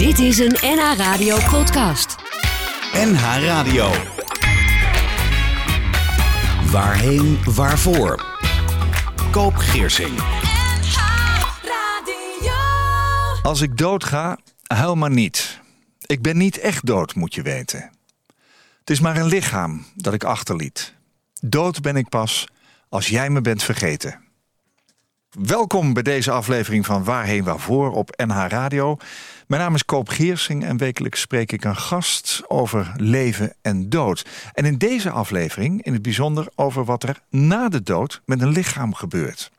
Dit is een NH Radio podcast. NH Radio. Waarheen, waarvoor? Koop Geersing. Als ik doodga, huil maar niet. Ik ben niet echt dood, moet je weten. Het is maar een lichaam dat ik achterliet. Dood ben ik pas als jij me bent vergeten. Welkom bij deze aflevering van Waarheen Waarvoor op NH Radio. Mijn naam is Koop Geersing en wekelijks spreek ik een gast over leven en dood. En in deze aflevering in het bijzonder over wat er na de dood met een lichaam gebeurt.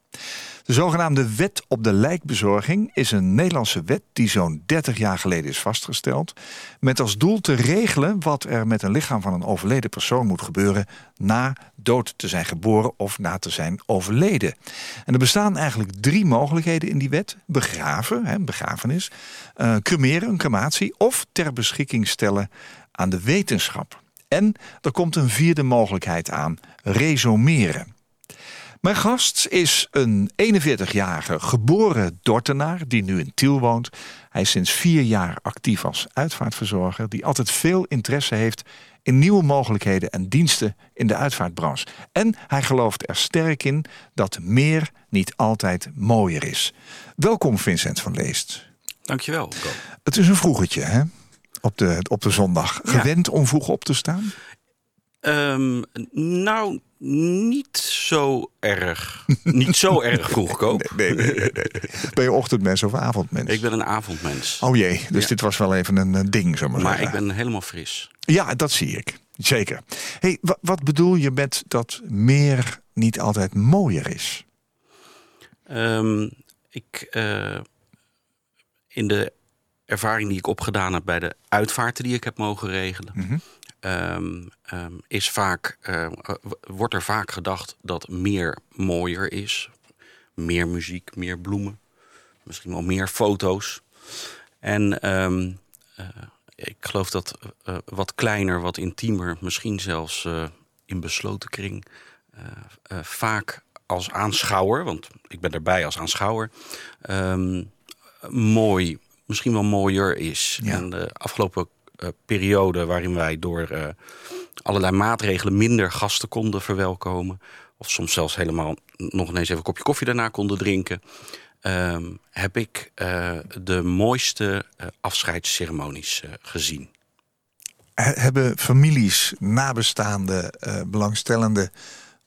De zogenaamde wet op de lijkbezorging is een Nederlandse wet die zo'n 30 jaar geleden is vastgesteld. Met als doel te regelen wat er met een lichaam van een overleden persoon moet gebeuren na dood te zijn geboren of na te zijn overleden. En er bestaan eigenlijk drie mogelijkheden in die wet: begraven, hè, begrafenis, uh, cremeren, een crematie, of ter beschikking stellen aan de wetenschap. En er komt een vierde mogelijkheid aan: resomeren. Mijn gast is een 41-jarige geboren Dortenaar die nu in Tiel woont. Hij is sinds vier jaar actief als uitvaartverzorger die altijd veel interesse heeft in nieuwe mogelijkheden en diensten in de uitvaartbranche. En hij gelooft er sterk in dat meer niet altijd mooier is. Welkom Vincent van Leest. Dankjewel. Het is een vroegetje hè? Op, de, op de zondag. Gewend om vroeg op te staan? Um, nou, niet zo erg. niet zo erg vroeg, Koop. Nee, nee, nee, nee, Ben je ochtendmens of avondmens? Ik ben een avondmens. Oh jee, dus dit was wel even een ding, zo maar Maar ik ben helemaal fris. Ja, dat zie ik. Zeker. Hey, wat bedoel je met dat meer niet altijd mooier is? Um, ik, uh, in de ervaring die ik opgedaan heb bij de uitvaarten die ik heb mogen regelen, mm -hmm. Um, um, is vaak, uh, wordt er vaak gedacht dat meer mooier is. Meer muziek, meer bloemen, misschien wel meer foto's. En um, uh, ik geloof dat uh, wat kleiner, wat intiemer, misschien zelfs in besloten kring, vaak als aanschouwer, want ik ben erbij als aanschouwer, mooi, misschien wel mooier is. Ja. En de afgelopen periode waarin wij door uh, allerlei maatregelen minder gasten konden verwelkomen. Of soms zelfs helemaal nog ineens even een kopje koffie daarna konden drinken. Um, heb ik uh, de mooiste afscheidsceremonies gezien. Hebben families, nabestaanden, belangstellenden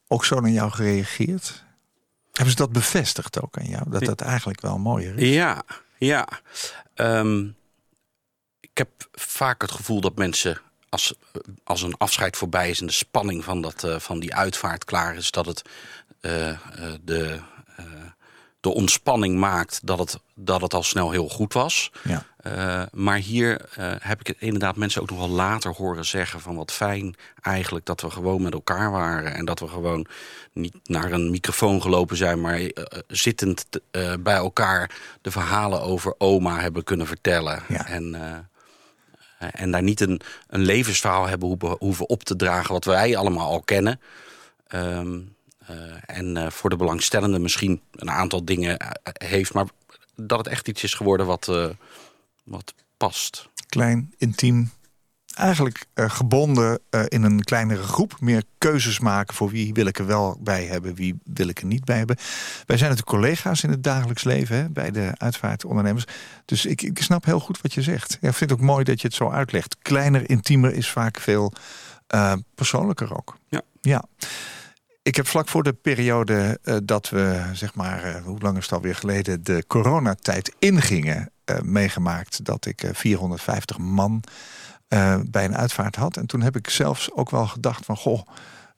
ook zo naar jou gereageerd? Hebben ze dat bevestigd ook aan jou? Dat dat eigenlijk wel mooier is? Ja, ja. Um, ik heb vaak het gevoel dat mensen, als, als een afscheid voorbij is en de spanning van, dat, uh, van die uitvaart klaar is, dat het uh, uh, de, de ontspanning maakt dat het, dat het al snel heel goed was. Ja. maar hier heb ik het inderdaad mensen ook nog wel later horen zeggen van wat fijn eigenlijk dat we gewoon met elkaar waren en dat we gewoon niet naar een microfoon gelopen zijn, maar zittend bij elkaar de verhalen over oma hebben kunnen vertellen. Ja. En en daar niet een, een levensverhaal hebben hoeven op te dragen wat wij allemaal al kennen. Um, uh, en uh, voor de belangstellende misschien een aantal dingen heeft, maar dat het echt iets is geworden wat, wat past. Klein, intiem, eigenlijk uh, gebonden uh, in een kleinere groep. Meer keuzes maken voor wie wil ik er wel bij hebben, wie wil ik er niet bij hebben. Wij zijn natuurlijk collega's in het dagelijks leven hè, bij de uitvaartondernemers. Dus ik, ik snap heel goed wat je zegt. Ja, ik vind het ook mooi dat je het zo uitlegt. Kleiner, intiemer is vaak veel uh, persoonlijker ook. Ja. ja. Ik heb vlak voor de periode dat we, zeg maar, hoe lang is het alweer geleden, de coronatijd ingingen, meegemaakt dat ik 450 man uh, bij een uitvaart had. En toen heb ik zelfs ook wel gedacht van... goh,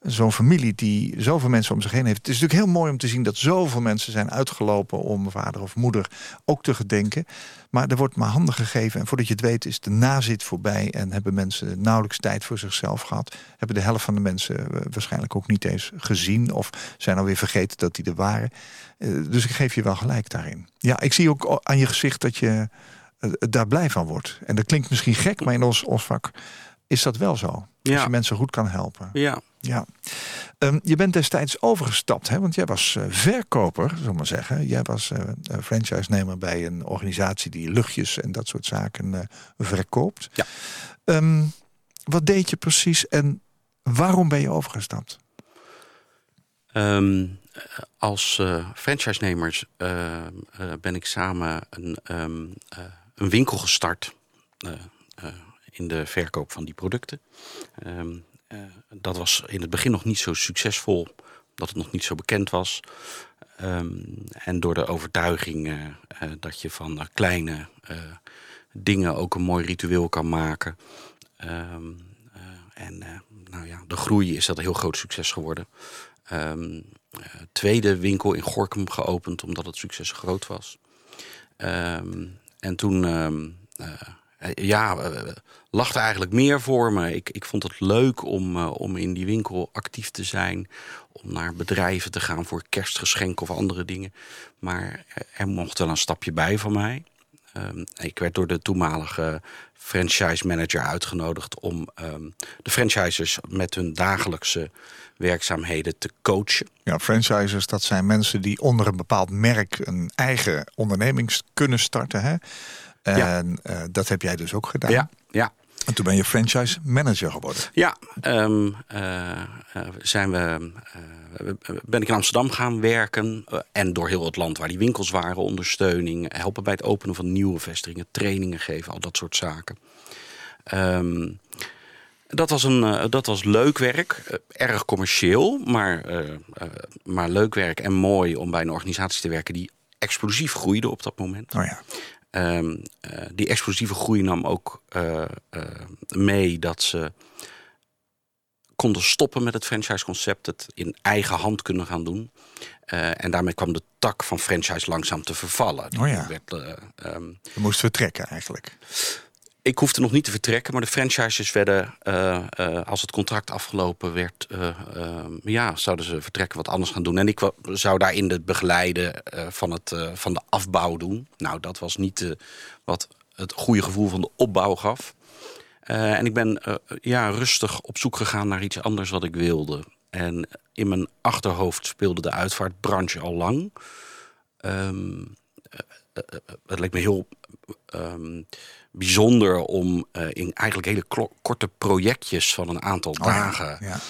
zo'n familie die zoveel mensen om zich heen heeft. Het is natuurlijk heel mooi om te zien dat zoveel mensen zijn uitgelopen... om vader of moeder ook te gedenken. Maar er wordt maar handen gegeven. En voordat je het weet is de nazit voorbij... en hebben mensen nauwelijks tijd voor zichzelf gehad. Hebben de helft van de mensen waarschijnlijk ook niet eens gezien... of zijn alweer vergeten dat die er waren. Uh, dus ik geef je wel gelijk daarin. Ja, ik zie ook aan je gezicht dat je daar blij van wordt. En dat klinkt misschien gek, maar in ons, ons vak is dat wel zo. Ja. Als je mensen goed kan helpen. Ja, Ja. Ehm, je bent destijds overgestapt, hè? want jij was eh, verkoper, zullen we maar zeggen. Jij was uh, franchise-nemer bij een organisatie die luchtjes en dat soort zaken uh, verkoopt. Ja. Um, wat deed je precies en waarom ben je overgestapt? Um, als franchise-nemers ben ik samen een, een winkel gestart in de verkoop van die producten. Um, uh, dat was in het begin nog niet zo succesvol, dat het nog niet zo bekend was. Um, en door de overtuiging dat je van kleine dingen ook een mooi ritueel kan maken. Um, en nou ja, de groei is dat een heel groot succes geworden. Tweede winkel in Gorkum geopend omdat het succes groot was. En toen ja, lag er eigenlijk meer voor me. Ik, ik vond het leuk om, uh, om in die winkel actief te zijn. Om naar bedrijven te gaan voor kerstgeschenken of andere dingen. Maar er mocht wel een stapje bij van mij. Um, ik werd door de toenmalige franchise manager uitgenodigd om um, de franchisers met hun dagelijkse werkzaamheden te coachen. Ja, franchisers, dat zijn mensen die onder een bepaald merk een eigen onderneming kunnen starten. Hè? En ja. uh, dat heb jij dus ook gedaan. Ja, ja. En toen ben je franchise manager geworden. Ja, um, uh, zijn we, uh, ben ik in Amsterdam gaan werken. en door heel het land waar die winkels waren. Ondersteuning, helpen bij het openen van nieuwe vestigingen. Trainingen geven, al dat soort zaken. Um, dat was, een, dat was leuk werk. erg commercieel, maar, maar leuk werk en mooi om bij een organisatie te werken... die explosief groeide op dat moment. Oh ja. Um, uh, die explosieve groei nam ook uh, uh, mee dat ze konden stoppen met het franchise-concept, het in eigen hand kunnen gaan doen. en daarmee kwam de tak van franchise langzaam te vervallen. Oh ja. Werd, um, Je moest vertrekken eigenlijk ik hoefde nog niet te vertrekken, maar de franchises werden, uh, uh, als het contract afgelopen werd, uh, ja, zouden ze vertrekken, wat anders gaan doen. En ik zou daarin het begeleiden van, het, van de afbouw doen. Nou, dat was niet wat het goede gevoel van de opbouw gaf. en ik ben ja, rustig op zoek gegaan naar iets anders wat ik wilde. En in mijn achterhoofd speelde de uitvaartbranche al lang. Um, het leek me heel um, bijzonder om uh, in eigenlijk hele korte projectjes van een aantal oh, dagen ja,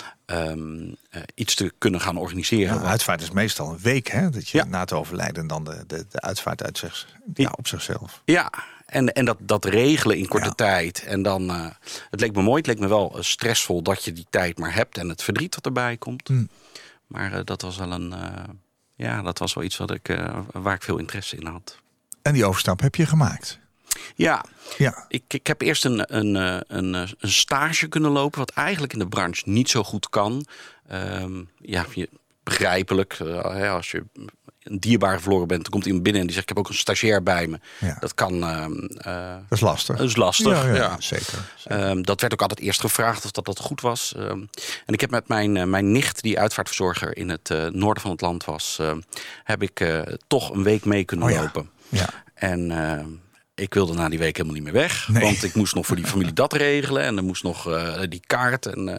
um, uh, iets te kunnen gaan organiseren. Ja, uitvaart is meestal een week, hè? Dat je na het overlijden dan de, de, de uitvaart uit zich, ja, op zichzelf. Ja, en, en dat, dat regelen in korte tijd. En dan, uh, het leek me mooi, het leek me wel stressvol dat je die tijd maar hebt en het verdriet wat erbij komt. Mm. Maar dat was wel een, ja, dat was wel iets wat ik, waar ik veel interesse in had. En die overstap heb je gemaakt? Ja, ja. Ik, ik heb eerst een, een, eh, een, eh, een stage kunnen lopen, wat eigenlijk in de branche niet zo goed kan. Um, ja, begrijpelijk. Uh, als je een dierbare verloren bent, dan komt iemand binnen en die zegt: Ik heb ook een stagiair bij me. Ja. Dat kan. Uh, dat is lastig. Dat is lastig. Ja, ja, ja. zeker. zeker. Um, dat werd ook altijd eerst gevraagd of dat, dat goed was. Um, en ik heb met mijn, mijn nicht, die uitvaartverzorger in het noorden van het land was, heb ik toch een week mee kunnen oh, lopen. Ja. En ik wilde na die week helemaal niet meer weg. Nee. Want ik moest nog voor die familie dat regelen. En er moest nog uh, die kaart. En uh,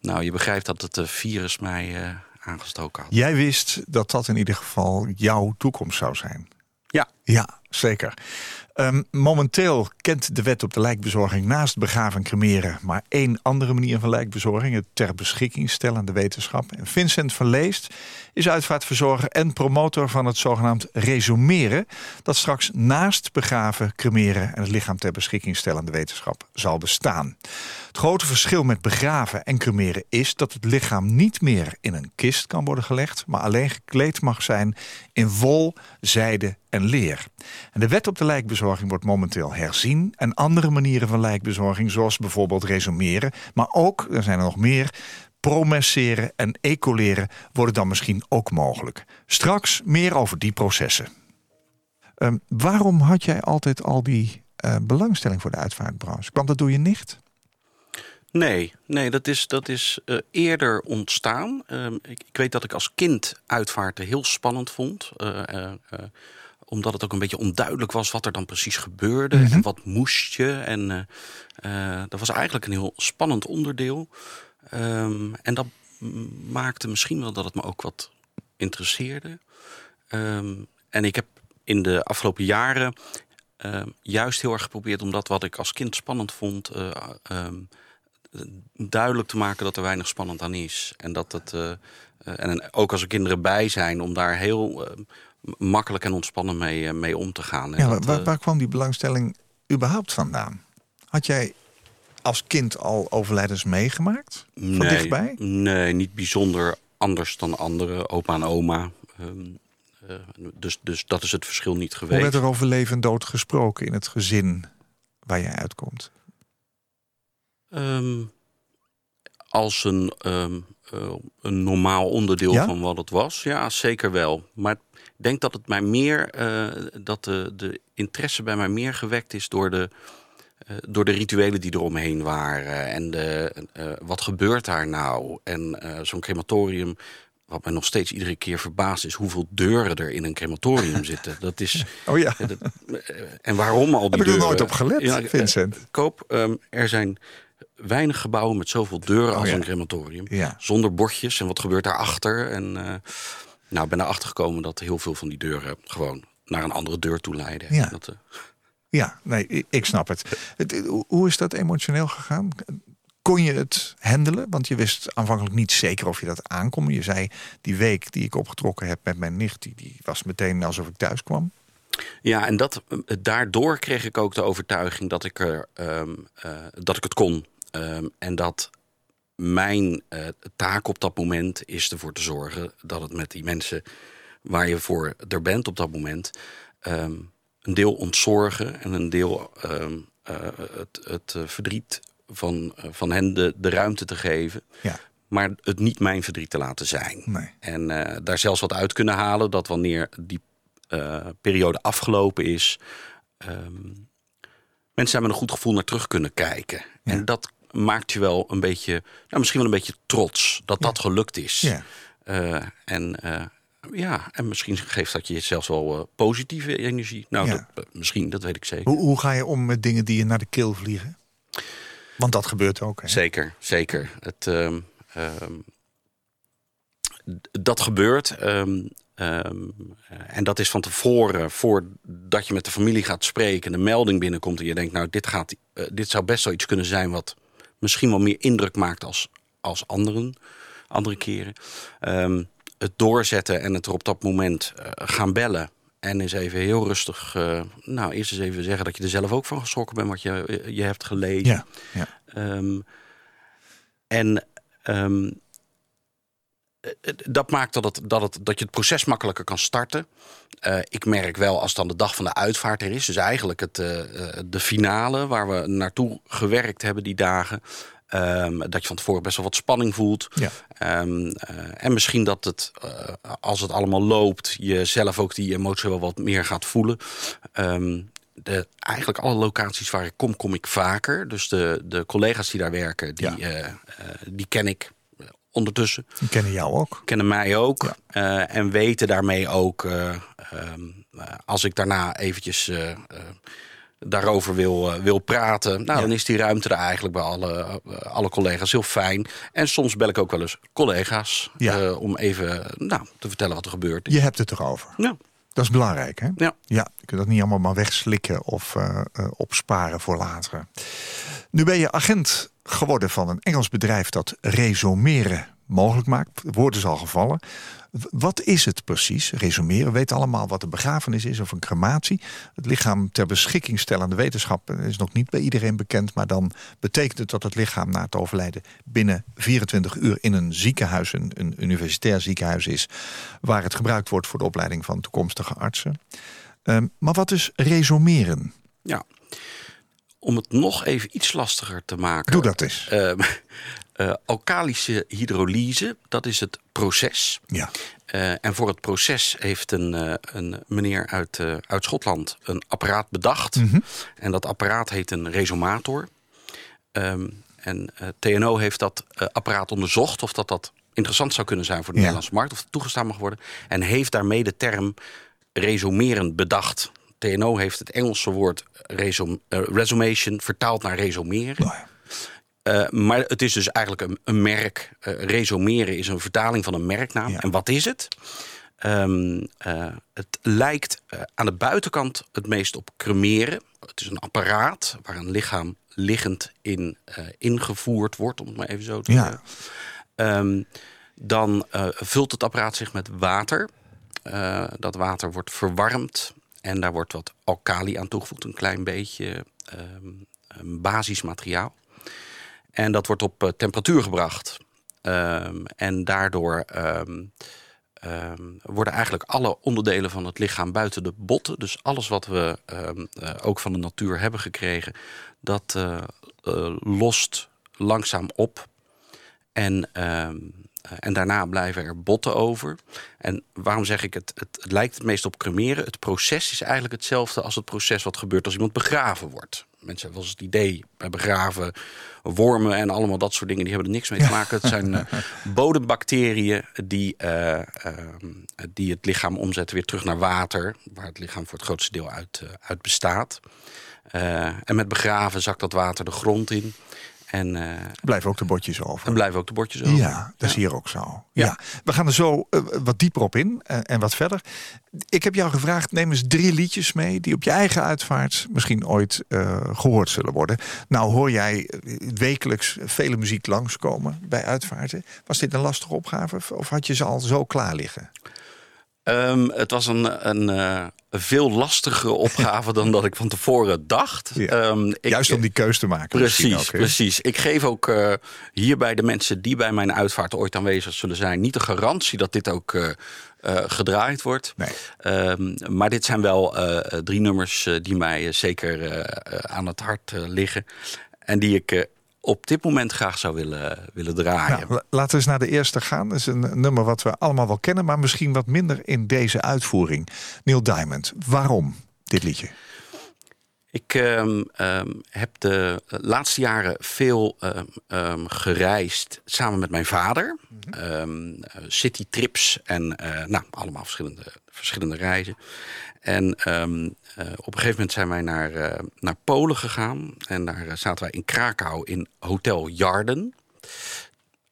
nou, je begrijpt dat het uh, virus mij aangestoken had. Jij wist dat dat in ieder geval jouw toekomst zou zijn. Ja. Ja, zeker. Um, momenteel kent de wet op de lijkbezorging naast begraven en cremeren maar één andere manier van lijkbezorging, het ter beschikking stellen aan de wetenschap. En Vincent van Leest is uitvaartverzorger en promotor van het zogenaamd resumeren, dat straks naast begraven, cremeren en het lichaam ter beschikking stellen aan de wetenschap zal bestaan. Het grote verschil met begraven en cremeren is dat het lichaam niet meer in een kist kan worden gelegd, maar alleen gekleed mag zijn in wol, zijde en leer. En de wet op de lijkbezorging wordt momenteel herzien en andere manieren van lijkbezorging, zoals bijvoorbeeld resumeren, maar ook, er zijn er nog meer, promesseren en ecoleren worden dan misschien ook mogelijk. Straks meer over die processen. Um, waarom had jij altijd al die uh, belangstelling voor de uitvaartbranche? Kwam dat door je nicht? Nee, nee dat is, dat is uh, eerder ontstaan. Uh, ik, ik, weet dat ik als kind uitvaarten heel spannend vond. Uh, omdat het ook een beetje onduidelijk was wat er dan precies gebeurde. Mhm. Mm -hmm. En wat moest je. En dat was eigenlijk een heel spannend onderdeel. Um, en dat maakte misschien wel dat het me ook wat interesseerde. Ehm, en ik heb in de afgelopen jaren ehm, juist heel erg geprobeerd om dat wat ik als kind spannend vond, eh, ehm, duidelijk te maken dat er weinig spannend aan is. En dat het. eh, eh, en ook als er kinderen bij zijn, om daar heel eh, makkelijk en ontspannen mee, eh, mee om te gaan. Ja, dat, waar, eh, waar kwam die belangstelling überhaupt vandaan? Had jij als kind al overlijdens meegemaakt? Van nee, dichtbij? Nee, niet bijzonder anders dan andere, opa en oma. Ehm, eh, dus, dus dat is het verschil niet Hoe geweest. werd er over leven en dood gesproken in het gezin waar jij uitkomt? Ehm, als een, ehm, eh, een normaal onderdeel Ja? van wat het was. Ja, zeker wel. Maar ik denk dat het mij meer eh, dat de, de interesse bij mij meer gewekt is door de, eh, door de rituelen die eromheen waren. En de, wat gebeurt daar nou? En zo'n crematorium. Wat mij nog steeds iedere keer verbaast is hoeveel deuren er in een crematorium zitten. Dat is, Oh ja, dat- en waarom al die heb ik er deuren? nooit op gelet, Ja, Vincent. Koop, ehm, er zijn weinig gebouwen met zoveel deuren als Oh ja. een crematorium. Ja. Zonder bordjes en wat gebeurt daarachter. En eh nou, ik ben erachter gekomen dat heel veel van die deuren gewoon naar een andere deur toe leiden. Ja. Dat, eh, Ja, nee, ik- snap het. het. hoe- is dat emotioneel gegaan? Kon je het handelen? Want je wist aanvankelijk niet zeker of je dat aankon. Je zei, die week die ik opgetrokken heb met mijn nicht... die, die was meteen alsof ik thuis kwam. Ja, en dat, eh, daardoor kreeg ik ook de overtuiging dat ik, er, ehm, eh, dat ik het kon. Ehm, en dat mijn eh, taak op dat moment is ervoor te zorgen dat het met die mensen waar je voor er bent op dat moment, ehm, een deel ontzorgen en een deel ehm, eh, het, het eh, verdriet van, van hen de, de ruimte te geven. Ja, Maar het niet mijn verdriet te laten zijn. nee. En daar zelfs wat uit kunnen halen dat wanneer die periode afgelopen is, mensen daar met een goed gevoel naar terug kunnen kijken. Ja. En dat maakt je wel een beetje, nou, misschien wel een beetje trots dat dat gelukt is. Ja. Eh, en eh, ja, en misschien geeft dat je zelfs wel eh, positieve energie. Nou, Ja. dat, misschien, dat weet ik zeker. Hoe, hoe ga je om met dingen die je naar de keel vliegen? Want dat gebeurt ook. Hè? Zeker, zeker. Het, ehm, ehm, dat gebeurt. ehm, ehm, eh, en dat is van tevoren, voordat je met de familie gaat spreken, de melding binnenkomt en je denkt, nou, dit, gaat, dit zou best wel iets kunnen zijn wat misschien wel meer indruk maakt als, als anderen, andere keren. Ehm, het doorzetten en het er op dat moment eh, gaan bellen. En eens even heel rustig, eh, nou, eerst eens even zeggen dat je er zelf ook van geschrokken bent wat je, je hebt gelezen. Ja, ja. Ehm, en ehm, eh, eh, dat maakt dat, het, dat, het, dat je het proces makkelijker kan starten. Eh, ik merk wel als dan de dag van de uitvaart er is, dus eigenlijk het, eh, eh, de finale waar we naartoe gewerkt hebben die dagen. ehm, dat je van tevoren best wel wat spanning voelt. Ja. Ehm, eh, en misschien dat het, als het allemaal loopt, je zelf ook die emotie wel wat meer gaat voelen. Ehm, de, eigenlijk alle locaties waar ik kom, kom ik vaker. Dus de, de collega's die daar werken, die, Ja. die ken ik ondertussen. Die kennen jou ook. Kennen mij ook. Ja. eh, en weten daarmee ook, eh, ehm, eh, als ik daarna eventjes daarover wil, wil praten... Nou, Ja. dan is die ruimte er eigenlijk bij alle, alle collega's heel fijn. En soms bel ik ook wel eens collega's... Ja. om even nou, te vertellen wat er gebeurt. Je hebt het erover. Ja, Dat is belangrijk, hè? ja. Ja, je kunt dat niet allemaal maar wegslikken of opsparen voor later. Nu ben je agent geworden van een Engels bedrijf dat resumeren mogelijk maakt. Het woord is al gevallen. Wat is het precies, resumeren? We weten allemaal wat een begrafenis is of een crematie. Het lichaam ter beschikking stellen aan de wetenschap is nog niet bij iedereen bekend. Maar dan betekent het dat het lichaam na het overlijden binnen 24 uur in een ziekenhuis, een, een universitair ziekenhuis is. Waar het gebruikt wordt voor de opleiding van toekomstige artsen. Ehm, maar wat is resumeren? ja. Om het nog even iets lastiger te maken... Doe dat eens. Ehm, eh, alkalische hydrolyse, dat is het proces. Ja. Eh, en voor het proces heeft een, eh, een meneer uit, uit Schotland een apparaat bedacht. En dat apparaat heet een resomator. Ehm, en TNO heeft dat apparaat onderzocht of dat, dat interessant zou kunnen zijn voor de Ja. Nederlandse markt, of het toegestaan mag worden. En heeft daarmee de term resumeren bedacht. TNO heeft het Engelse woord resum, eh, resumation vertaald naar resumeren. Nou ja. Uh, maar het is dus eigenlijk een, een merk. Uh, resumeren is een vertaling van een merknaam. Ja. En wat is het? Um, uh, het lijkt aan de buitenkant het meest op cremeren. Het is een apparaat waar een lichaam liggend in ingevoerd wordt, om het maar even zo te zeggen. Ja. Um, dan vult het apparaat zich met water. dat water wordt verwarmd en daar wordt wat alkali aan toegevoegd, een klein beetje um, een basismateriaal. En dat wordt op uh, temperatuur gebracht. Um, en daardoor um, worden eigenlijk alle onderdelen van het lichaam buiten de botten. Dus alles wat we uh, ook van de natuur hebben gekregen, dat uh, lost langzaam op. En, en daarna blijven er botten over. En waarom zeg ik het, het? Het lijkt het meest op cremeren. Het proces is eigenlijk hetzelfde als het proces wat gebeurt als iemand begraven wordt. Mensen hebben wel eens het idee bij begraven wormen en allemaal dat soort dingen. Die hebben er niks mee te maken. Het zijn uh, bodembacteriën die, uh, uh, die het lichaam omzetten weer terug naar water. Waar het lichaam voor het grootste deel uit, uit bestaat. en met begraven zakt dat water de grond in. En uh, blijven ook de bordjes over. En blijven ook de bordjes over. Ja, dat is hier ook zo. Ja. ja. We gaan er zo uh, wat dieper op in uh, en wat verder. Ik heb jou gevraagd, neem eens drie liedjes mee... die op je eigen uitvaart misschien ooit gehoord zullen worden. Nou hoor jij wekelijks vele muziek langskomen bij uitvaarten. Was dit een lastige opgave of had je ze al zo klaar liggen? Um, het was een, een, veel lastigere opgave dan dat ik van tevoren dacht. Ja. Um, ik, Juist om die keus te maken. Precies, ook, precies. Ik geef ook uh, hierbij de mensen die bij mijn uitvaart ooit aanwezig zullen zijn... niet de garantie dat dit ook uh, gedraaid wordt. Nee. Um, maar dit zijn wel drie nummers die mij zeker aan het hart liggen. En die ik op dit moment graag zou willen, willen draaien. Nou, laten we eens naar de eerste gaan. Dat is een nummer wat we allemaal wel kennen, maar misschien wat minder in deze uitvoering. Neil Diamond, waarom dit liedje? Ik um, um, heb de laatste jaren veel um, gereisd samen met mijn vader. Mm-hmm. Citytrips en uh, nou, allemaal verschillende, verschillende reizen. En um, uh, op een gegeven moment zijn wij naar, uh, naar Polen gegaan. En daar uh, zaten wij in Krakau in Hotel Jarden.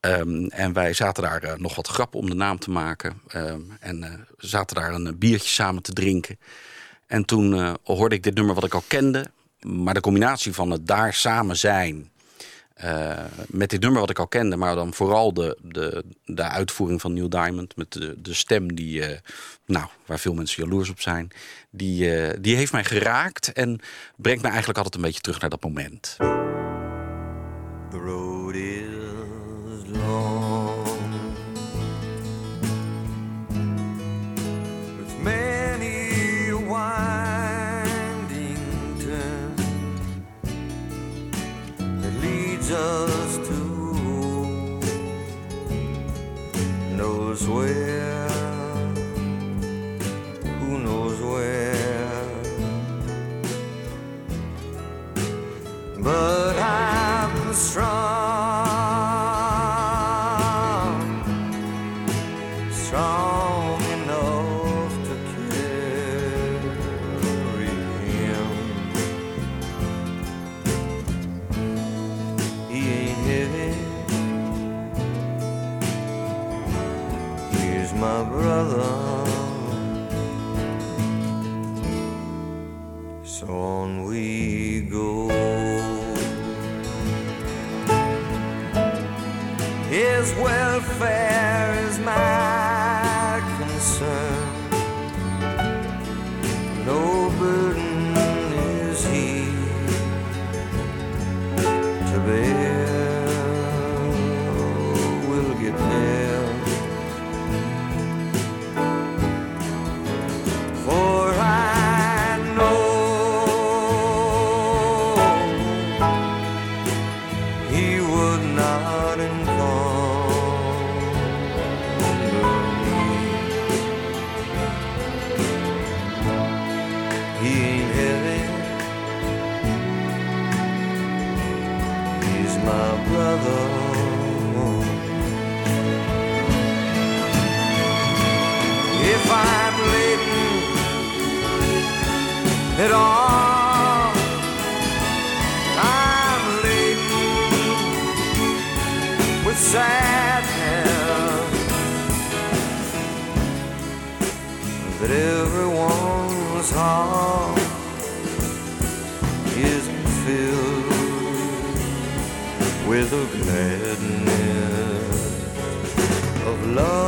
Um, en wij zaten daar nog wat grappen om de naam te maken. Um, en zaten daar een biertje samen te drinken. En toen hoorde ik dit nummer wat ik al kende. Maar de combinatie van het daar samen zijn... Uh, met dit nummer wat ik al kende, maar dan vooral de, de, de uitvoering van Neil Diamond met de, de stem die, uh, nou, waar veel mensen jaloers op zijn, die, uh, die heeft mij geraakt en brengt mij eigenlijk altijd een beetje terug naar dat moment. The road is long knows where, who knows where. But I'm strong, His welfare is my love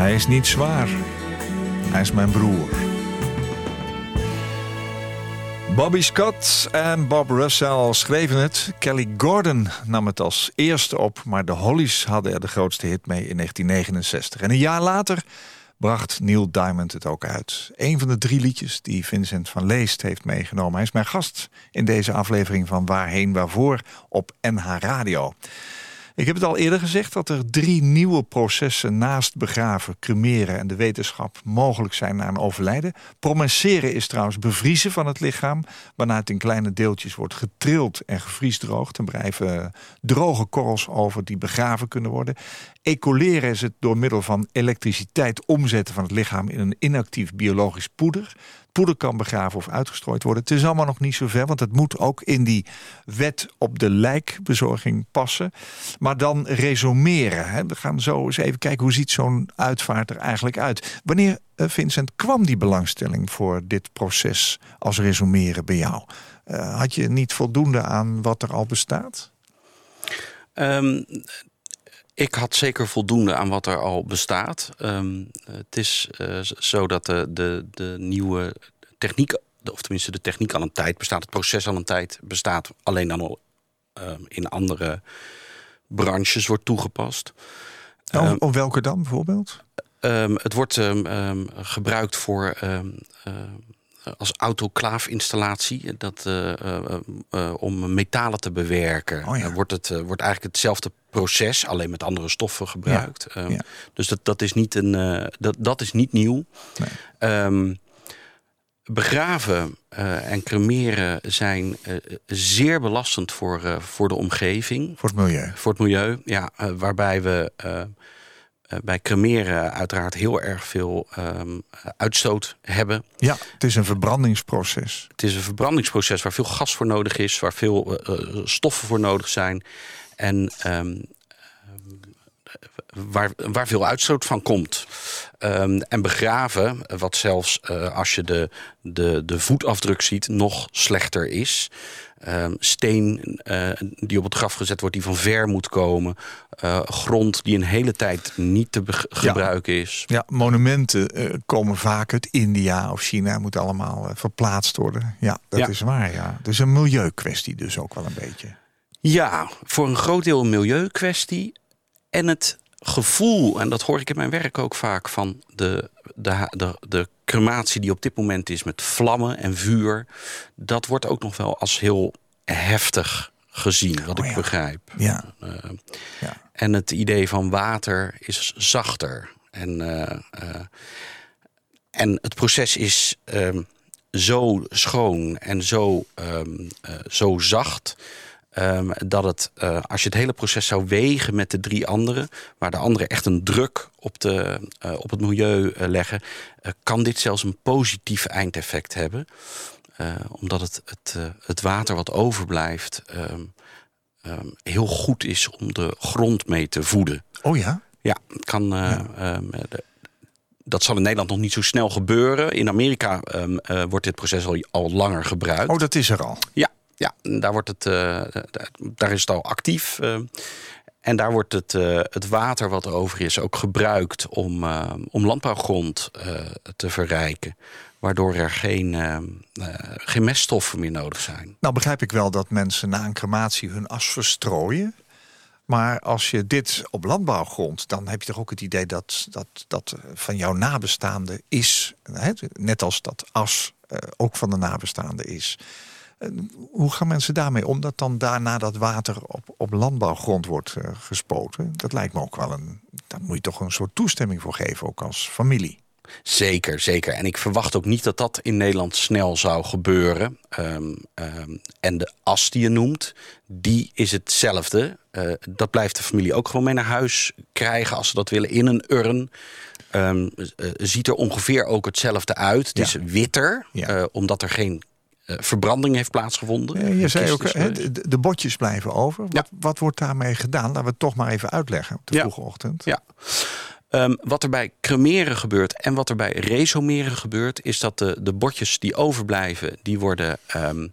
Hij is niet zwaar. Hij is mijn broer. Bobby Scott en Bob Russell schreven het. Kelly Gordon nam het als eerste op, maar de Hollies hadden er de grootste hit mee in 1969. En een jaar later bracht Neil Diamond het ook uit. Een van de drie liedjes die Vincent van Leest heeft meegenomen. Hij is mijn gast in deze aflevering van Waarheen Waarvoor op NH Radio. Ik heb het al eerder gezegd dat er drie nieuwe processen naast begraven, cremeren en de wetenschap mogelijk zijn na een overlijden. Promenseren is trouwens bevriezen van het lichaam, waarna het in kleine deeltjes wordt getrild en gevriesdroogd. En blijven droge korrels over die begraven kunnen worden. Ecoleren is het door middel van elektriciteit omzetten van het lichaam in een inactief biologisch poeder poeder kan begraven of uitgestrooid worden. Het is allemaal nog niet zo ver, want het moet ook in die wet op de lijkbezorging passen. Maar dan resumeren. Hè. We gaan zo eens even kijken hoe ziet zo'n uitvaart er eigenlijk uit. Wanneer, eh, Vincent, kwam die belangstelling voor dit proces als resumeren bij jou? Eh, had je niet voldoende aan wat er al bestaat? Ehm, ik had zeker voldoende aan wat er al bestaat. Ehm, het is eh, zo dat de, de, de nieuwe techniek, of tenminste de techniek al een tijd bestaat, het proces al een tijd bestaat, alleen dan al ehm, in andere branches wordt toegepast. Oh, op welke dan bijvoorbeeld? Ehm, het wordt ehm, ehm, gebruikt voor ehm, ehm, als autoclaafinstallatie. Dat, eh, eh, eh, om metalen te bewerken. Oh ja. Eh, wordt, het, eh, wordt eigenlijk hetzelfde proces, alleen met andere stoffen gebruikt. Ehm, ja. Dus dat, dat, is niet een, eh, dat, dat is niet nieuw. Nee. Ehm, begraven eh, en cremeren zijn eh, zeer belastend voor, eh, voor de omgeving. Voor het milieu. Voor het milieu, ja. eh, waarbij we eh, eh, bij cremeren uiteraard heel erg veel ehm, uitstoot hebben. Ja, het is een verbrandingsproces. Het is een verbrandingsproces waar veel gas voor nodig is, waar veel eh, eh, stoffen voor nodig zijn. En ehm, waar, waar veel uitstoot van komt. Ehm, en begraven, wat zelfs eh, als je de, de, de voetafdruk ziet, nog slechter is. Ehm, steen eh, die op het graf gezet wordt, die van ver moet komen. Eh, grond die een hele tijd niet te gebruiken is. Ja, monumenten eh, komen vaak uit India of China. Moet allemaal verplaatst worden. Ja, dat Ja. is waar. Ja. Dus een milieukwestie dus ook wel een beetje. Ja, voor een groot deel een milieukwestie. En het gevoel, en dat hoor ik in mijn werk ook vaak, van de, de, de, de crematie die op dit moment is met vlammen en vuur. Dat wordt ook nog wel als heel heftig gezien, wat Oh ik ja. begrijp. Ja, Eh, ja. en het idee van water is zachter. En, eh, eh, en het proces is ehm, zo schoon en zo, ehm, eh, zo zacht. Ehm, dat het, eh, als je het hele proces zou wegen met de drie anderen, waar de anderen echt een druk op, de, eh, op het milieu eh, leggen, kan dit zelfs een positief eindeffect hebben. Eh, omdat het, het, het water wat overblijft ehm, ehm, heel goed is om de grond mee te voeden. Oh ja? Ja, kan. ehm, de- dat zal in Nederland nog niet zo snel gebeuren. In Amerika ehm, wordt dit proces al, al langer gebruikt. Oh, dat is er al. Ja, ja daar, wordt het, eh, daar- daar is het al actief. eh, en daar wordt het, eh, het water wat er over is ook gebruikt om, eh, om landbouwgrond eh, te verrijken. Waardoor er geen, eh, eh, geen meststoffen meer nodig zijn. Nou begrijp ik wel dat mensen na een crematie hun as verstrooien. Maar als je dit op landbouwgrond, dan heb je toch ook het idee dat dat, dat van jouw nabestaande is. Net als dat as eh, ook van de nabestaande is. Eh, hoe gaan mensen daarmee om dat dan daarna dat water op, op landbouwgrond wordt eh, gespoten? Dat lijkt me ook wel een. Daar moet je toch een soort toestemming voor geven, ook als familie. Zeker, zeker. En ik verwacht ook niet dat dat in Nederland snel zou gebeuren. Ehm, ehm, en de as die je noemt, die is hetzelfde. Eh, dat blijft de familie ook gewoon mee naar huis krijgen als ze dat willen in een urn. Ehm, eh, ziet er ongeveer ook hetzelfde uit. Het Ja. is witter, Ja. omdat er geen verbranding heeft plaatsgevonden. Eh, De Je zei ook, de, de botjes blijven over. Wat, Ja. wat wordt daarmee gedaan? Laten we het toch maar even uitleggen op de Ja. vroege ochtend. Ja. Ehm, wat er bij cremeren gebeurt en wat er bij resomeren gebeurt, is dat de, de botjes die overblijven, die worden ehm,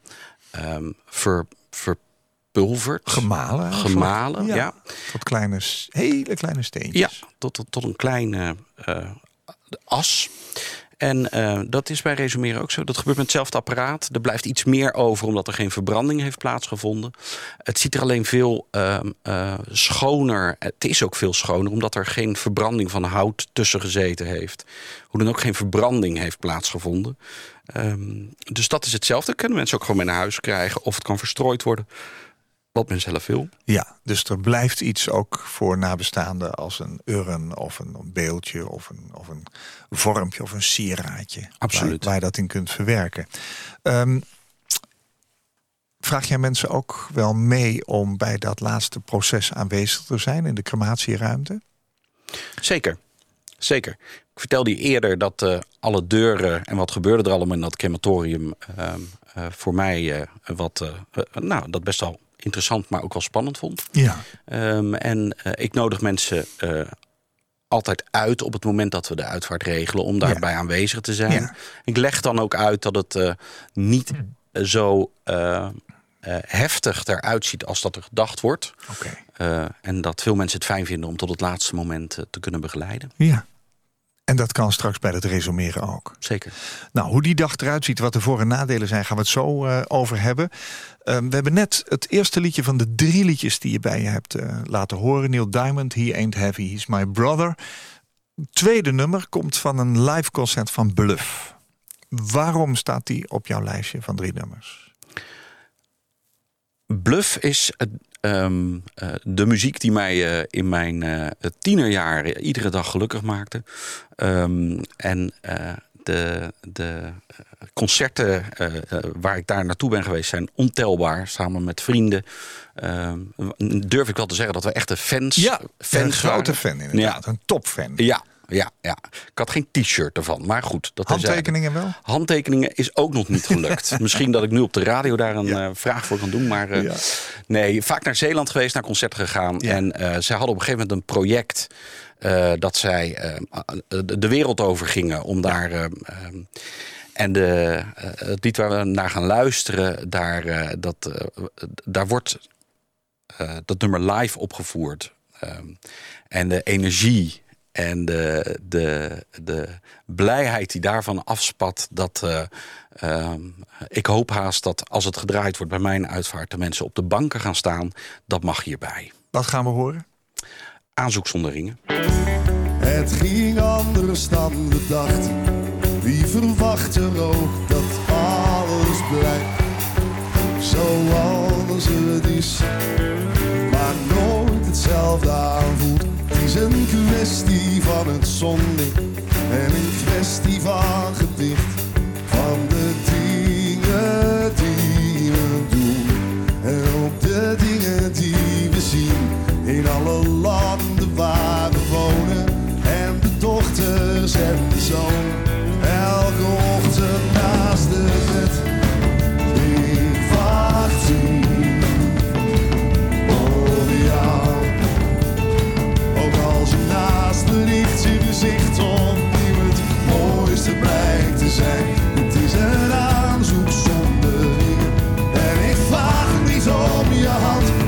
ver, verpulverd. Gemalen. Gemalen, ja. Tot kleine, hele kleine steentjes. Ja, tot, tot, tot een kleine eh, as. En eh, dat is bij resumeren ook zo. Dat gebeurt met hetzelfde apparaat. Er blijft iets meer over omdat er geen verbranding heeft plaatsgevonden. Het ziet er alleen veel ehm, eh, schoner. Het is ook veel schoner omdat er geen verbranding van hout tussen gezeten heeft. Hoe dan ook geen verbranding heeft plaatsgevonden. Ehm, dus dat is hetzelfde. Kunnen mensen ook gewoon mee naar huis krijgen. Of het kan verstrooid worden. Wat men zelf wil. Ja, dus er blijft iets ook voor nabestaanden als een urn of een, beeldje of een, of een vormpje of een sieraadje. Absoluut. Waar, waar je dat in kunt verwerken. Ehm, vraag jij mensen ook wel mee om bij dat laatste proces aanwezig te zijn in de crematieruimte? Zeker. Zeker. Ik vertelde je eerder dat eh, alle deuren en wat gebeurde er allemaal in dat crematorium ehm, eh, voor mij eh, wat, nou, dat best wel interessant, maar ook wel spannend vond. Ja. Ehm, en eh, ik nodig mensen eh, altijd uit op het moment dat we de uitvaart regelen om daarbij aanwezig te zijn. Ja. Ik leg dan ook uit dat het eh, niet eh, zo heftig eruit ziet als dat er gedacht wordt. Oké. Eh, en dat veel mensen het fijn vinden om tot het laatste moment te kunnen begeleiden. Ja. En dat kan straks bij het resumeren ook. Zeker. Nou, hoe die dag eruit ziet, wat de voor- en nadelen zijn, gaan we het zo eh, over hebben. Ehm, we hebben net het eerste liedje van de drie liedjes die je bij je hebt eh, laten horen. Neil Diamond, He Ain't Heavy, He's My Brother. Tweede nummer komt van een live concert van Bluff. Waarom staat die op jouw lijstje van drie nummers? Bluff is ehm, eh, de muziek die mij eh, in mijn eh, tienerjaren iedere dag gelukkig maakte. Ehm, en de, de concerten waar ik daar naartoe ben geweest zijn ontelbaar. Samen met vrienden. Ehm, durf ik wel te zeggen dat we echte fans, een fans grote waren. fan inderdaad. Een topfan. Ja, ja, ja. Ik had geen t-shirt ervan, maar goed. Dat. Handtekeningen wel? Handtekeningen is ook nog niet gelukt. Misschien dat ik nu op de radio daar een Ja. eh, vraag voor kan doen. Maar eh, Ja. nee, vaak naar Zeeland geweest, naar concerten gegaan. Ja. En eh, zij hadden op een gegeven moment een project... dat zij de, wereld over gingen om daar... en de, het lied waar we naar gaan luisteren, daar, dat, daar wordt dat nummer live opgevoerd. Ehm, en de energie en de, de, de blijheid die daarvan afspat, dat eh, ehm, ik hoop haast dat als het gedraaid wordt bij mijn uitvaart, de mensen op de banken gaan staan. Dat mag hierbij. Wat gaan we horen? Aanzoek zonder ringen. Het ging anders dan bedacht. Wie verwacht er ook dat alles blijft zoals het is, maar nooit hetzelfde aanvoelt een kwestie van het zonlicht en een kwestie van gewicht van de dingen die we doen en ook de dingen die we zien. In alle landen waar we wonen en de dochters en de zoon. Elke ochtend naast de je hand,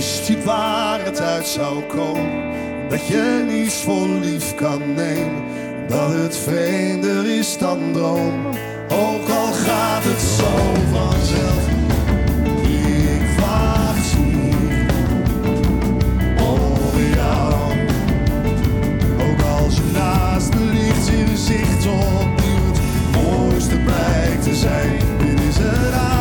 Wist je waar het uit zou komen? Dat je niets voor lief kan nemen. Dat het vreemder is dan droom. Ook al gaat het zo vanzelf. Ik hier op jou. Ook als je naast me ligt, je gezicht opnieuw het mooiste blijkt te zijn. Dit is een aanzoek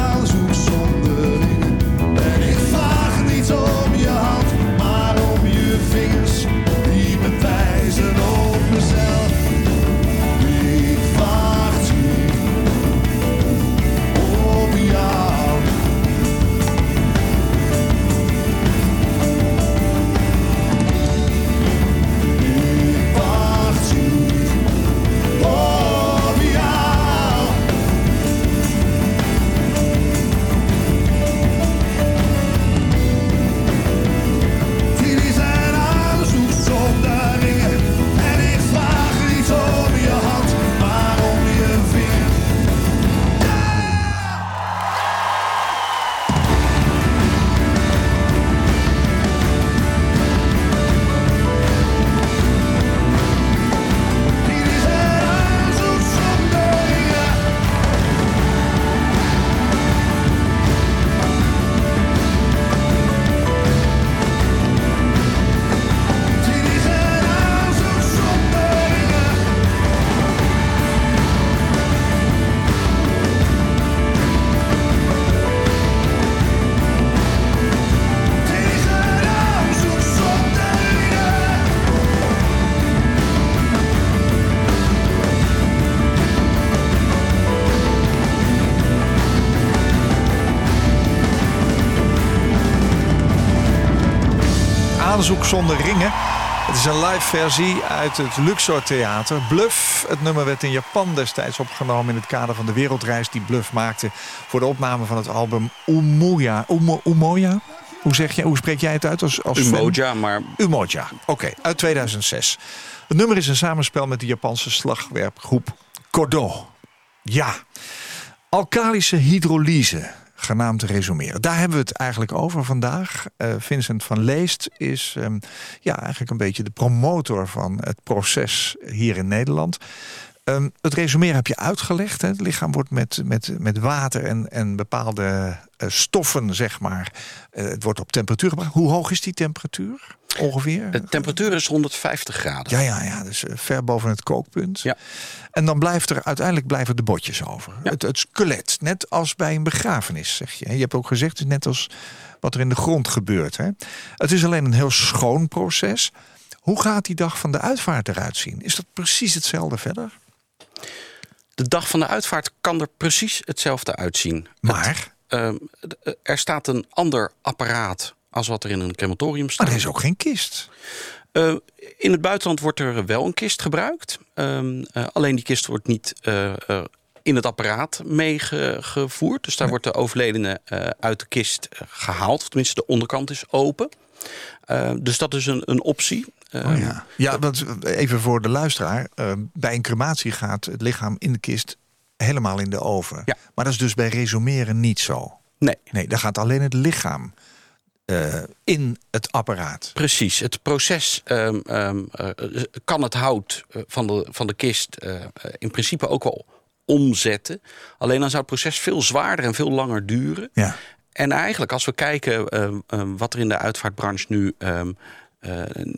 Aanzoek zonder ringen. Het is een live versie uit het Luxor Theater. Bluff, het nummer werd in Japan destijds opgenomen... in het kader van de wereldreis die Bluff maakte... voor de opname van het album Umoja. Umo, Umoja? Hoe, zeg je, hoe spreek jij het uit als, als fan? Umoja, maar Umoja, oké, uit 2006. Het nummer is een samenspel met de Japanse slagwerpgroep Kodo. Ja, alkalische hydrolyse, genaamd resumeren. Daar hebben we het eigenlijk over vandaag. Eh, Vincent van Leest is ehm, ja, eigenlijk een beetje de promotor van het proces hier in Nederland. Ehm, het resumeren heb je uitgelegd. Hè? Het lichaam wordt met, met, met water en, en bepaalde eh, stoffen, zeg maar. eh, het wordt op temperatuur gebracht. Hoe hoog is die temperatuur ongeveer? de temperatuur is 150 graden. Ja, ja, ja, dus eh, ver boven het kookpunt. Ja. En dan blijft er uiteindelijk blijven de botjes over. Ja. Het, het skelet, net als bij een begrafenis, zeg je. Je hebt ook gezegd, het is net als wat er in de grond gebeurt. Hè? Het is alleen een heel schoon proces. Hoe gaat die dag van de uitvaart eruit zien? Is dat precies hetzelfde verder? De dag van de uitvaart kan er precies hetzelfde uitzien. Maar, Ehm, d- er staat een ander apparaat als wat er in een crematorium staat. maar er is ook geen kist. Eh, in het buitenland wordt er wel een kist gebruikt. Ehm, eh, alleen die kist wordt niet eh, eh, in het apparaat meegevoerd. Dus daar wordt de overledene eh, uit de kist eh, gehaald. Of tenminste, de onderkant is open. Eh, dus dat is een, een optie. Oh, Ehm, ja. ja, want even voor de luisteraar. eh, bij een crematie gaat het lichaam in de kist helemaal in de oven. Ja. Maar dat is dus bij resumeren niet zo. Nee, Nee, daar gaat alleen het lichaam eh, in het apparaat. Precies, het proces ehm, ehm, eh, kan het hout eh, van, de, van de kist eh, eh, in principe ook wel omzetten. Alleen dan zou het proces veel zwaarder en veel langer duren. Ja. En eigenlijk, als we kijken ehm, ehm, wat er in de uitvaartbranche nu eh,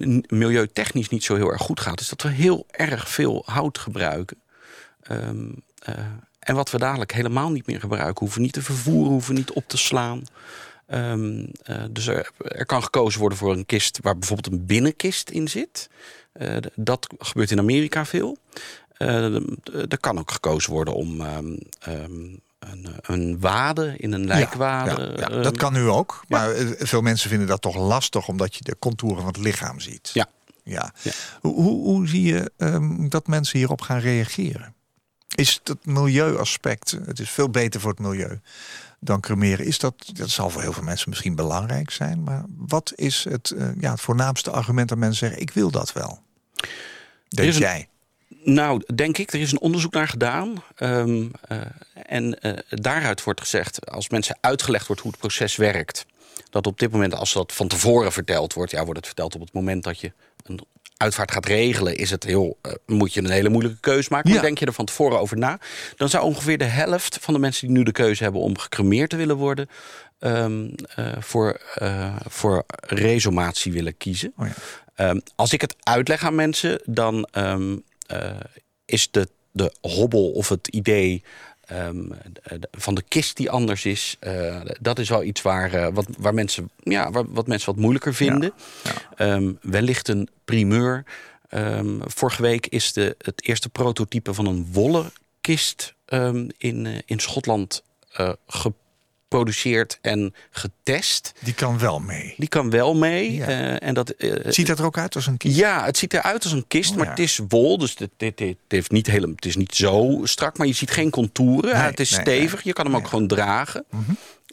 n- milieutechnisch niet zo heel erg goed gaat, is dat we heel erg veel hout gebruiken. Eh, en wat we dadelijk helemaal niet meer gebruiken, hoeven niet te vervoeren, hoeven niet op te slaan. Eh, dus er, kan gekozen worden voor een kist waar bijvoorbeeld een binnenkist in zit. Dat gebeurt in Amerika veel. D- er kan ook gekozen worden om een, een wade in een lijkwade. Ja, ja, ehm, dat kan nu ook. Maar eh, veel mensen vinden dat toch lastig omdat je de contouren van het lichaam ziet. Ja. ja. Hoe, hoe, hoe zie je ehm, dat mensen hierop gaan reageren? Is het milieuaspect, het is veel beter voor het milieu dan cremeren. Is dat, dat zal voor heel veel mensen misschien belangrijk zijn. Maar wat is het, eh, ja, het voornaamste argument dat mensen zeggen, ik wil dat wel? Denk een- jij? Nou, denk ik, er is een onderzoek naar gedaan. Ehm, eh, en eh, daaruit wordt gezegd, als mensen uitgelegd wordt hoe het proces werkt, dat op dit moment, als dat van tevoren verteld wordt, ja, wordt het verteld op het moment dat je een uitvaart gaat regelen, is het heel, eh, moet je een hele moeilijke keuze maken. Maar Ja. denk je er van tevoren over na, dan zou ongeveer de helft van de mensen die nu de keuze hebben om gecremeerd te willen worden, ehm, eh, voor, voor resumatie willen kiezen. Oh ja. Ehm, als ik het uitleg aan mensen, dan is de, de hobbel of het idee ehm, van de kist die anders is, eh, dat is wel iets waar, eh, wat, waar mensen, ja, waar, wat mensen wat moeilijker vinden. Ehm, wellicht een primeur. Ehm, vorige week is de, het eerste prototype van een wollen kist in, eh, in Schotland eh, geproduceerd en getest. Die kan wel mee. Die kan wel mee. Ja. eh, en dat, eh, Ziet dat er ook uit als een kist? ja, het ziet eruit als een kist, Oh, maar ja. het is wol. Dus dit, dit, dit heeft niet hele, het is niet zo strak, maar je ziet geen contouren. Nee, het is nee, stevig, nee. je kan hem ook gewoon dragen.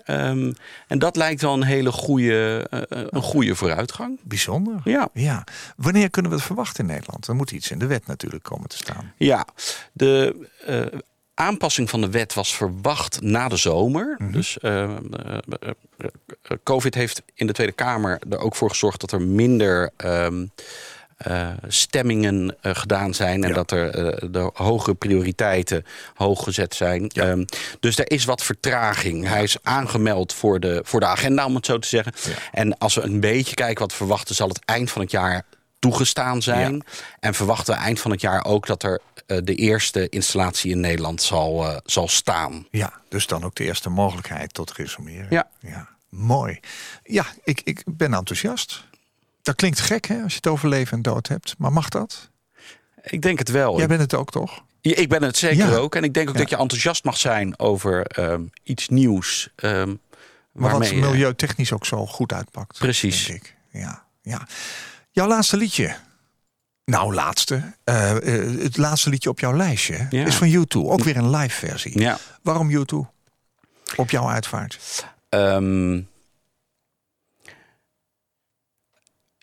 Ehm, en dat lijkt wel een hele goede, eh, een goede vooruitgang. Bijzonder. Ja. ja. Wanneer kunnen we het verwachten in Nederland? Er moet iets in de wet natuurlijk komen te staan. Ja, de aanpassing van de wet was verwacht na de zomer. Dus eh, eh, eh, COVID heeft in de Tweede Kamer er ook voor gezorgd dat er minder ehm, eh, stemmingen gedaan zijn. En Ja. dat er de hogere prioriteiten hoog gezet zijn. Ja. Ehm, dus er is wat vertraging. Hij is aangemeld voor de, voor de agenda, om het zo te zeggen. En als we een beetje kijken wat we verwachten, zal het eind van het jaar toegestaan zijn. En verwachten we eind van het jaar ook dat er eh, de eerste installatie in Nederland zal, eh, zal staan. Ja, dus dan ook de eerste mogelijkheid tot resumeren. Ja. ja. Mooi. Ja, ik, ik ben enthousiast. Dat klinkt gek hè, als je het over leven en dood hebt. Maar mag dat? Ik denk het wel. Jij bent het ook toch? Ja, Ik ben het zeker Ja. ook. En ik denk ook dat je enthousiast mag zijn over ehm, iets nieuws. ehm, Maar wat waarmee, eh, milieutechnisch ook zo goed uitpakt. Precies. Denk ik. Ja, ja. Jouw laatste liedje. Nou, laatste. Eh, eh, het laatste liedje op jouw lijstje Ja. is van U2. Ook weer een live versie. Ja. Waarom U2? Op jouw uitvaart. Ehm,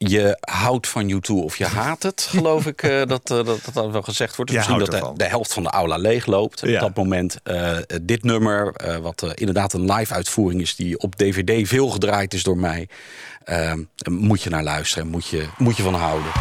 je houdt van U2 of je haat het, geloof ik eh, dat, eh, dat dat wel gezegd wordt. Misschien dat de, helft van de aula leegloopt. En Ja. Op dat moment eh, dit nummer, wat inderdaad een live uitvoering is... die op DVD veel gedraaid is door mij... moet je naar luisteren, moet je, moet je van houden.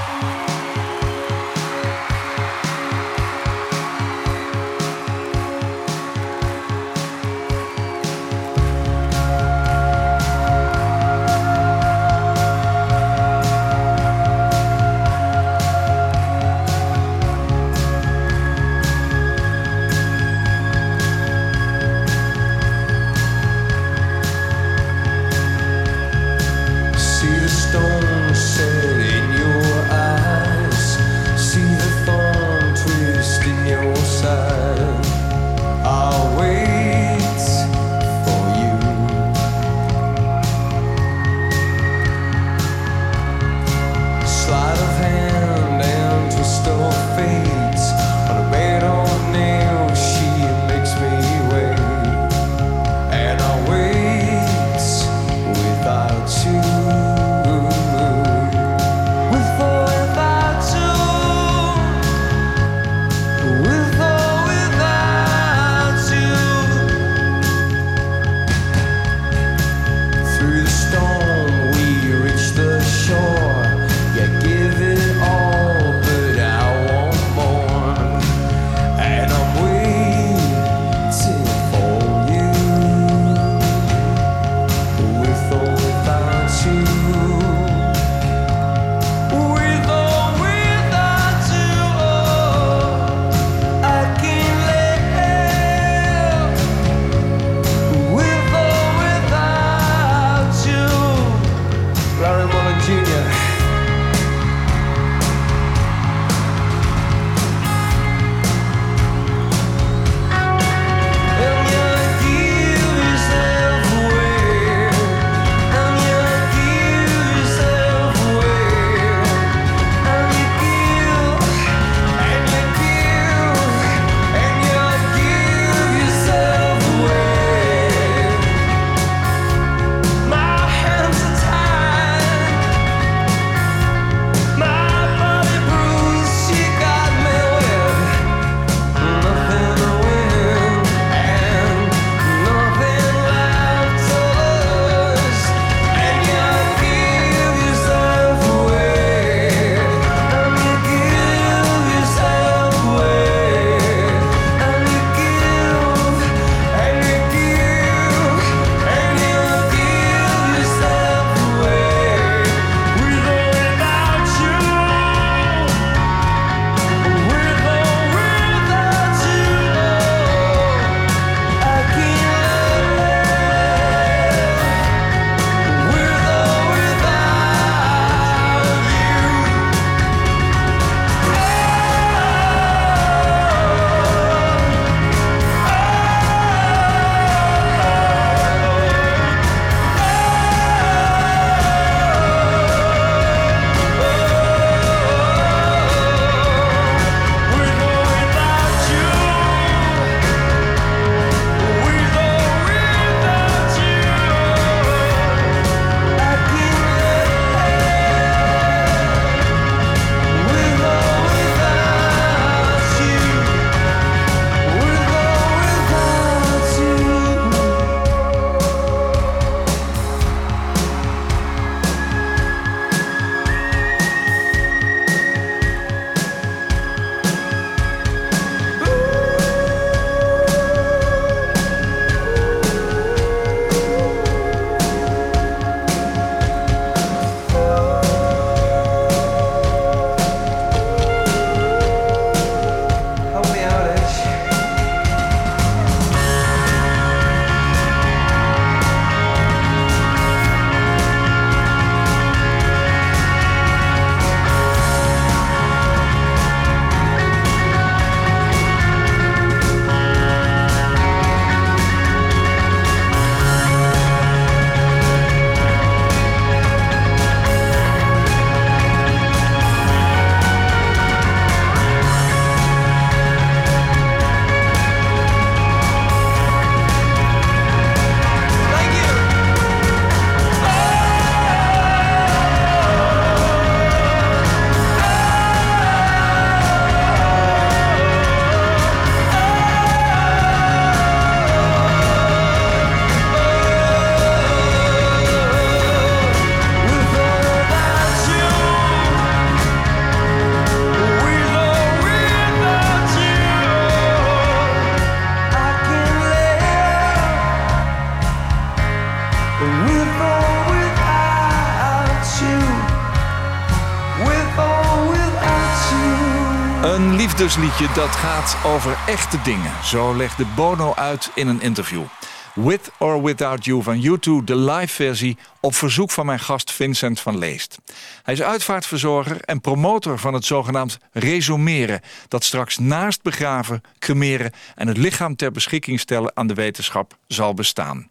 Liefdesliedje dat gaat over echte dingen. Zo legde Bono uit in een interview. With or Without You van U2, de live versie op verzoek van mijn gast Vincent van Leest. Hij is uitvaartverzorger en promotor van het zogenaamd resumeren... dat straks naast begraven, cremeren en het lichaam ter beschikking stellen aan de wetenschap zal bestaan.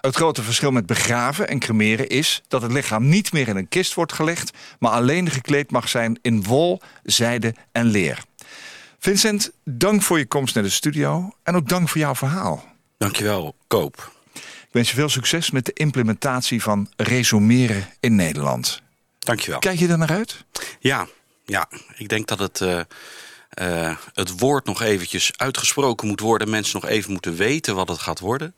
Het grote verschil met begraven en cremeren is dat het lichaam niet meer in een kist wordt gelegd, maar alleen gekleed mag zijn in wol, zijde en leer. Vincent, dank voor je komst naar de studio en ook dank voor jouw verhaal. Dankjewel, Koop. Ik wens je veel succes met de implementatie van resumeren in Nederland. Dankjewel. Kijk je er naar uit? Ja, ja. ik denk dat het, uh, uh, het woord nog eventjes uitgesproken moet worden. Mensen nog even moeten weten wat het gaat worden.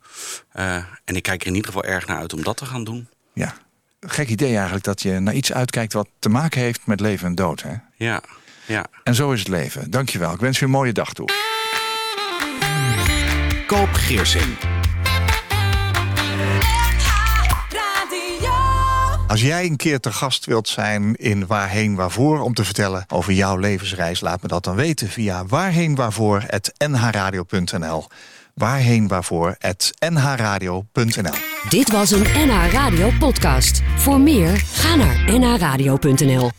Uh, en ik kijk er in ieder geval erg naar uit om dat te gaan doen. Ja, gek idee eigenlijk dat je naar iets uitkijkt wat te maken heeft met leven en dood. Hè? Ja, ja. En zo is het leven. Dankjewel. Ik wens je een mooie dag toe. Koop Geersing. Als jij een keer te gast wilt zijn in Waarheen Waarvoor... om te vertellen over jouw levensreis, laat me dat dan weten... via waarheenwaarvoor.nhradio.nl waarheenwaarvoor.nhradio.nl Dit was een NH Radio podcast. Voor meer, ga naar nhradio.nl